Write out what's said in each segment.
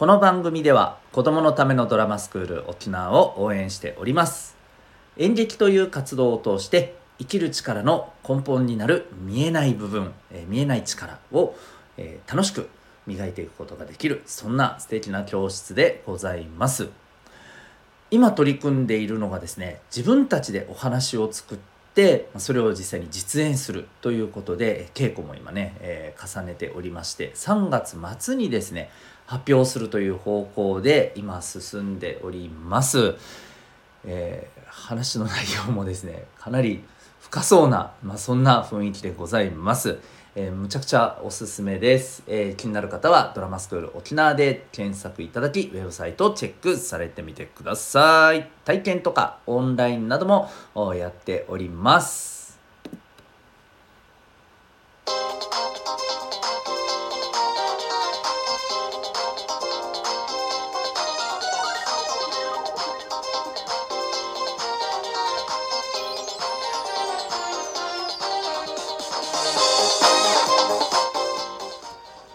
この番組では子供のためのドラマスクール沖縄を応援しております。演劇という活動を通して生きる力の根本になる見えない部分、えー見えない力を、えー楽しく磨いていくことができるそんな素敵な教室でございます。今取り組んでいるのがですね自分たちでお話を作ってそれを実際に実演するということで稽古も今ね、えー重ねておりまして3月末にですね発表するという方向で今進んでおります、えー話の内容もですねかなり深そうな、まあ、そんな雰囲気でございます、えーむちゃくちゃおすすめです、えー気になる方はドラマスクール沖縄で検索いただきウェブサイトをチェックされてみてください。体験とかオンラインなどもやっております。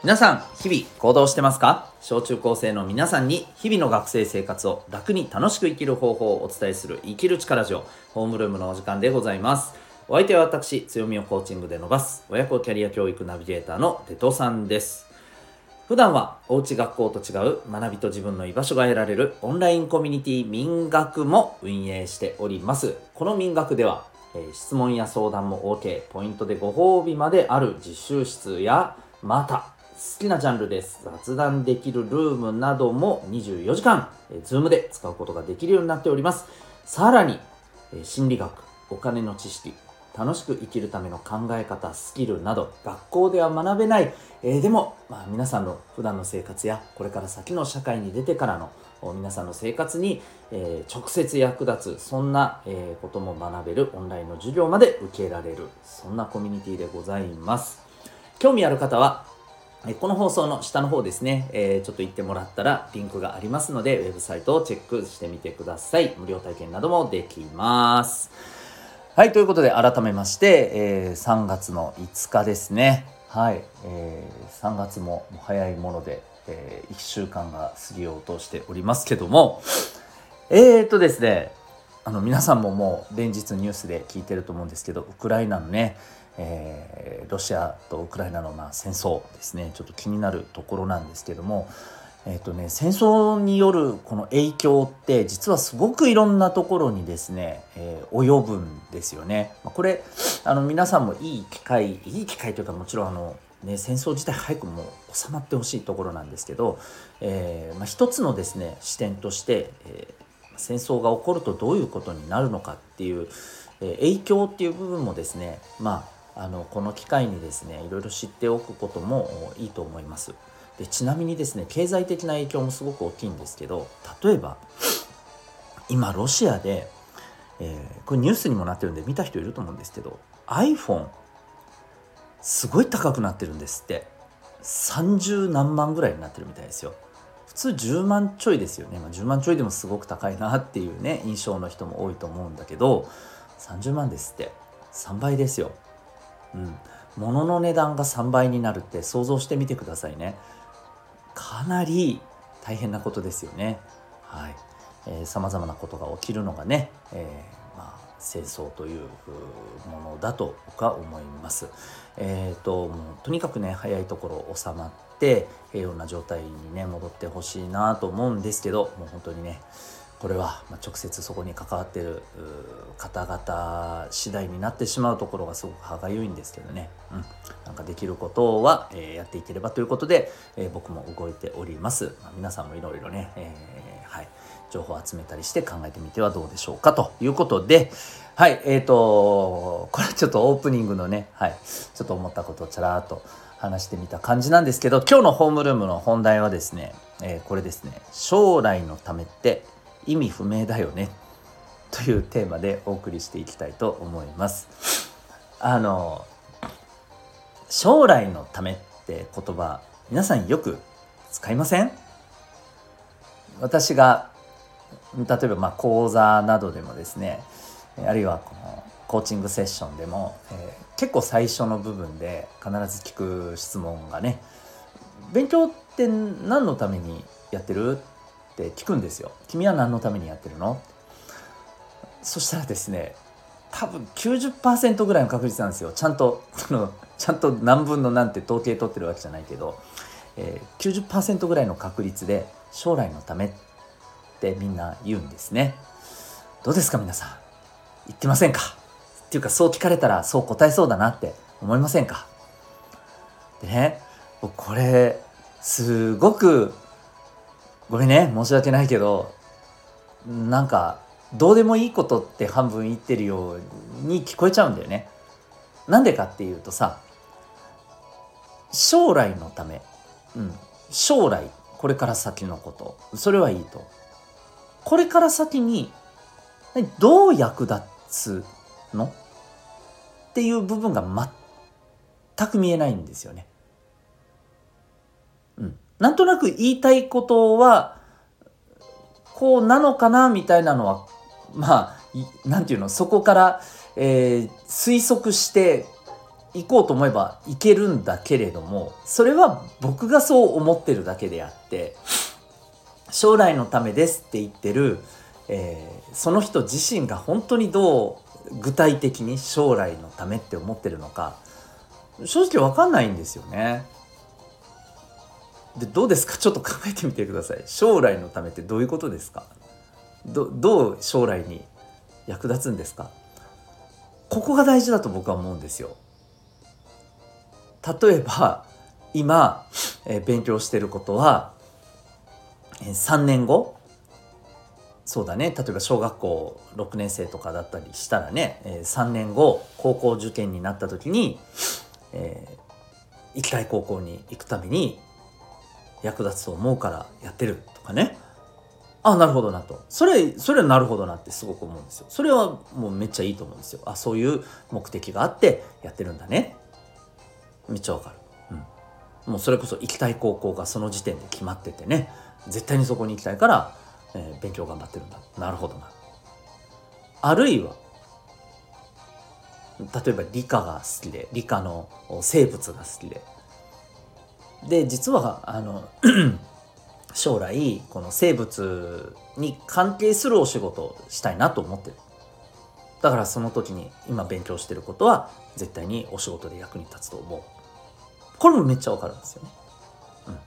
皆さん日々行動してますか？小中高生の皆さんに日々の学生生活を楽に楽しく生きる方法をお伝えする生きる力ジオホームルームのお時間でございます。お相手は私強みをコーチングで伸ばす親子キャリア教育ナビゲーターのテトさんです。普段はおうち学校と違う学びと自分の居場所が得られるオンラインコミュニティ民学も運営しております。この民学では、えー質問や相談も OK ポイントでご褒美まである自習室やまた好きなジャンルです。雑談できるルームなども24時間、えー、Zoom で使うことができるようになっております。さらに、え心理学お金の知識楽しく生きるための考え方スキルなど学校では学べない、えーでも、まあ、皆さんの普段の生活やこれから先の社会に出てからの皆さんの生活に、えー直接役立つそんな、えーことも学べるオンラインの授業まで受けられるそんなコミュニティでございます。興味ある方はこの放送の下の方ですね、えーちょっと行ってもらったらリンクがありますので、ウェブサイトをチェックしてみてください。無料体験などもできます。はい、ということで改めまして、えー3月の5日ですね。はい、えー3月も早いもので、え1週間が過ぎようとしておりますけども、えーとですね、あの皆さんももう連日ニュースで聞いてると思うんですけどウクライナのね、えーロシアとウクライナのまあ戦争ですねちょっと気になるところなんですけども、えーとね、戦争によるこの影響って実はすごくいろんなところにですね、えー及ぶんですよね。これあの皆さんもいい機会いい機会というかもちろんあの、ね、戦争自体早くもう収まってほしいところなんですけど、えーまあ、一つのですね視点として、えー戦争が起こるとどういうことになるのかっていう、えー影響っていう部分もですねまああのこの機会にですねいろいろ知っておくこともいいと思います。でちなみにですね経済的な影響もすごく大きいんですけど例えば今ロシアで、えーこれニュースにもなってるんで見た人いると思うんですけど iPhone すごい高くなってるんですって。30何万ぐらいになってるみたいですよ。普通10万ちょいですよね、まあ、10万ちょいでもすごく高いなっていうね印象の人も多いと思うんだけど30万ですって。3倍ですよ。うん。物の値段が3倍になるって想像してみてくださいね。かなり大変なことですよね。はい。さまざまなことが起きるのがね、えーまあ、戦争というものだと僕は思います。えー、ともうとにかくね早いところ収まって平穏な状態にね戻ってほしいなと思うんですけどもう本当にねこれは直接そこに関わってる方々次第になってしまうところがすごく歯がゆいんですけどね、うん、なんかできることは、えやっていければということで、え僕も動いております、ま皆さんもいろいろね、えーはい、情報を集めたりして考えてみてはどうでしょうかということではいえー、とこれちょっとオープニングのね、はい、ちょっと思ったことをちゃらっと話してみた感じなんですけど今日のホームルームの本題はですね、えーこれですね。将来のためって意味不明だよね。というテーマでお送りしていきたいと思います。あの将来のためって言葉皆さんよく使いません？私が例えばまあ講座などでもですねあるいはこのコーチングセッションでも、えー結構最初の部分で必ず聞く質問がね勉強って何のためにやってる？って聞くんですよ。君は何のためにやってるの？そしたらですね多分90%ぐらいの確率なんですよ。ちゃんとそのちゃんと何分の何って統計取ってるわけじゃないけど、えー、90%ぐらいの確率で将来のためってみんな言うんですね。どうですか皆さん？言ってませんか？っていうかそう聞かれたらそう答えそうだなって思いませんか？でねこれすごくごめんね申し訳ないけどなんかどうでもいいことって半分言ってるように聞こえちゃうんだよね。なんでかっていうとさ将来のため、うん、将来これから先のこと。それはいいと。これから先にどう役立つの？っていう部分が全く見えないんですよね。なんとなく言いたいことはこうなのかなみたいなのはまあなんていうのそこから、えー、推測していこうと思えばいけるんだけれどもそれは僕がそう思ってるだけであって将来のためですって言ってる、えー、その人自身が本当にどう具体的に将来のためって思ってるのか正直分かんないんですよね。でどうですか？ちょっと考えてみてください。将来のためってどういうことですか？どどう将来に役立つんですか？ここが大事だと僕は思うんですよ。例えば今、えー、勉強してることは、えー、3年後？そうだね。例えば小学校6年生とかだったりしたらね、えー、3年後高校受験になった時に、えー、行きたい高校に行くために役立つと思うからやってるとかね。あなるほどなと。それそれはなるほどなってすごく思うんですよ。それはもうめっちゃいいと思うんですよ。あそういう目的があってやってるんだね。めっちゃわかる、うん、もうそれこそ行きたい高校がその時点で決まっててね。絶対にそこに行きたいから、えー、勉強頑張ってるんだ。なるほどな。あるいは例えば理科が好きで理科の生物が好きでで実はあの 将来この生物に関係するお仕事をしたいなと思ってる。だからその時に今勉強してることは絶対にお仕事で役に立つと思う。これもめっちゃわかるんですよね、うん、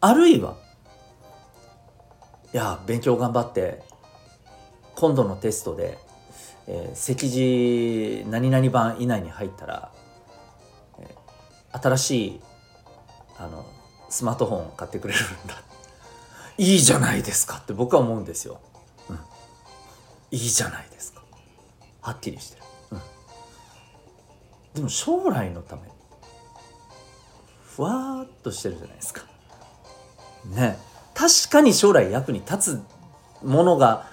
あるいはいや勉強頑張って今度のテストで、えー、席次何々番以内に入ったら、えー、新しいあのスマートフォン買ってくれるんだ。いいじゃないですかって僕は思うんですよ、うん、いいじゃないですか。はっきりしてる、うん、でも将来のためふわっとしてるじゃないですか。ね。確かに将来役に立つものが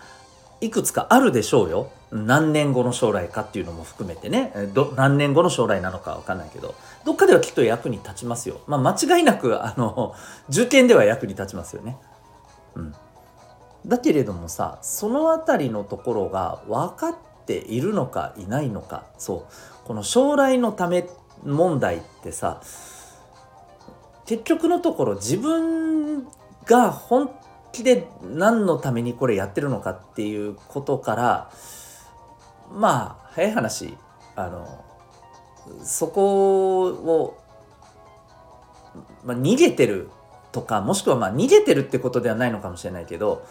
いくつかあるでしょうよ。何年後の将来かっていうのも含めてね。ど何年後の将来なのか分かんないけど。どっかではきっと役に立ちますよ。まあ、間違いなくあの受験では役に立ちますよね。うん、だけれどもさその辺りのところが分かっているのかいないのか。そう。この将来のため問題ってさ結局のところ自分が本気で何のためにこれやってるのかっていうことからまあ早い話あのそこを、まあ、逃げてるとかもしくはまあ逃げてるってことではないのかもしれないけど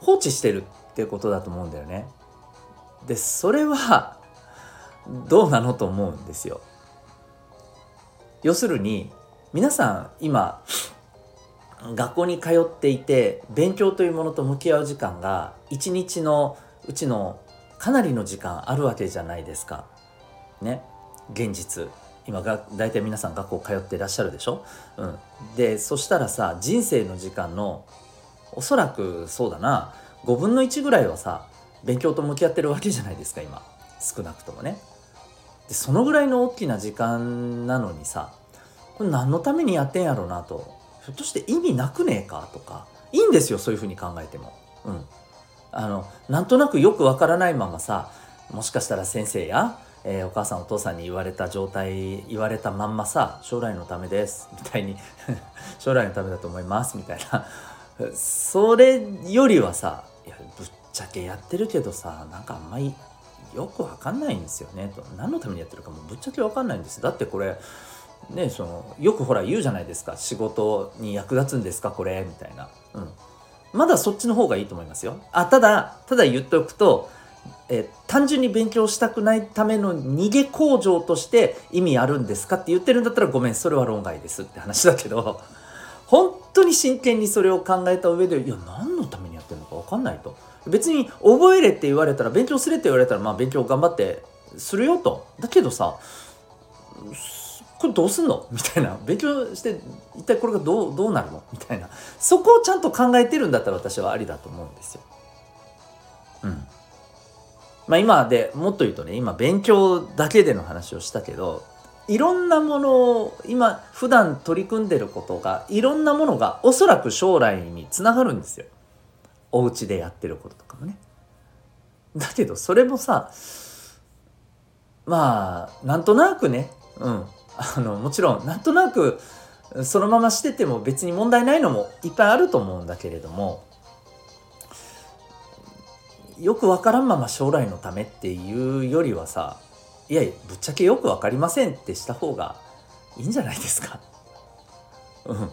放置してるってことだと思うんだよね。でそれはどうなのと思うんですよ。要するに皆さん今学校に通っていて勉強というものと向き合う時間が一日のうちのかなりの時間あるわけじゃないですか。ね。現実。今が大体皆さん学校通ってらっしゃるでしょ、うん、でそしたらさ人生の時間のおそらくそうだな。5分の1ぐらいはさ勉強と向き合ってるわけじゃないですか今。少なくともね。でそのぐらいの大きな時間なのにさこれ何のためにやってんやろうなと。ひょっとして意味なくねえかとか。いいんですよそういうふうに考えても。うん。あのなんとなくよくわからないままさもしかしたら先生やえー、お母さんお父さんに言われた状態言われたまんまさ将来のためですみたいに 将来のためだと思いますみたいな。それよりはさいやぶっちゃけやってるけどさなんかあんまりよくわかんないんですよねと。何のためにやってるかもぶっちゃけわかんないんですだってこれねそのよくほら言うじゃないですか。仕事に役立つんですかこれみたいな、うん、まだそっちの方がいいと思いますよ。あただただ言っておくとえ単純に勉強したくないための逃げ工場として意味あるんですかって言ってるんだったらごめんそれは論外ですって話だけど本当に真剣にそれを考えた上でいや何のためにやってるのか分かんないと。別に覚えれって言われたら勉強するって言われたらまあ勉強頑張ってするよと。だけどさこれどうすんの？みたいな。勉強して一体これがどうどうなるの？みたいな。そこをちゃんと考えてるんだったら私はありだと思うんですよ。うん。まあ今でもっと言うとね今勉強だけでの話をしたけどいろんなものを今普段取り組んでることがいろんなものがおそらく将来につながるんですよ。お家でやってることとかもね。だけどそれもさまあなんとなくね。うん。あのもちろんなんとなくそのまましてても別に問題ないのもいっぱいあると思うんだけれどもよくわからんまま将来のためっていうよりはさいやぶっちゃけよく分かりませんってした方がいいんじゃないですか。うん。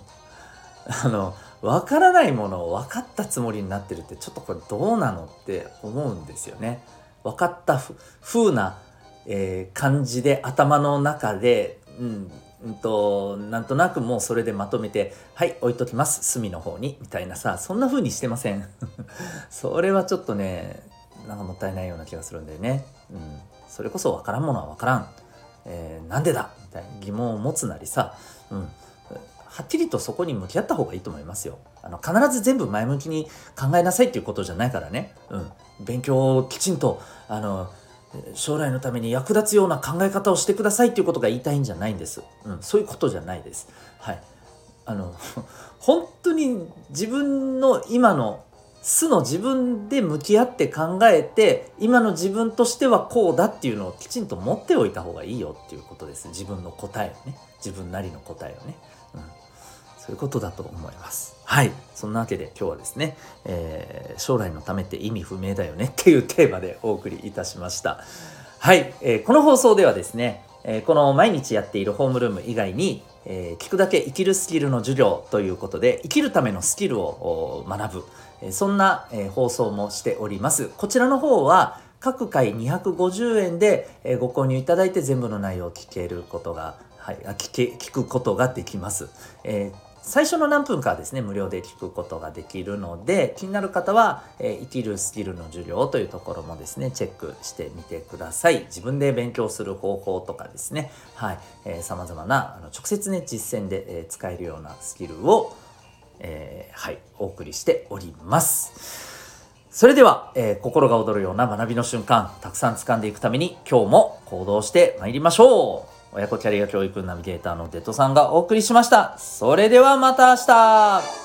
あの分からないものを分かったつもりになってるってちょっとこれどうなのって思うんですよね。分かったふ風な、えー、感じで頭の中でうん。うんとなんとなくもうそれでまとめて「はい置いときます。隅の方に」みたいなさそんな風にしてません。それはちょっとねなんかもったいないような気がするんだよね。うん、それこそ分からんものは分からん、えー、なんでだ？みたいな疑問を持つなりさ、うん、はっきりとそこに向き合った方がいいと思いますよ。あの必ず全部前向きに考えなさいっていうことじゃないからね。うん、勉強をきちんとあの将来のために役立つような考え方をしてくださいっていうことが言いたいんじゃないんです。うん、そういうことじゃないです。はい。あの 本当に自分の今の素の自分で向き合って考えて今の自分としてはこうだっていうのをきちんと持っておいた方がいいよっていうことです自分の答えをね自分なりの答えをね、うん、そういうことだと思います。はい。そんなわけで今日はですね、えー、将来のためって意味不明だよねっていうテーマでお送りいたしました。はい、えー、この放送ではですね、えー、この毎日やっているホームルーム以外にえ、聞くだけ生きるスキルの授業ということで生きるためのスキルを学ぶ。えそんな、え放送もしております。こちらの方は各回250円で、ご購入いただいて全部の内容を聞けることが、はい、聞け聞くことができます。えー最初の何分かはですね無料で聞くことができるので気になる方は、え、生きるスキルの授業というところもですねチェックしてみてください自分で勉強する方法とかですねはいさまざまなあの直接ね実践で、え、使えるようなスキルをえー、はい、お送りしております。それでは、えー、心が躍るような学びの瞬間、たくさん掴んでいくために、今日も行動してまいりましょう。親子キャリア教育ナビゲーターのデトさんがお送りしました。それではまた明日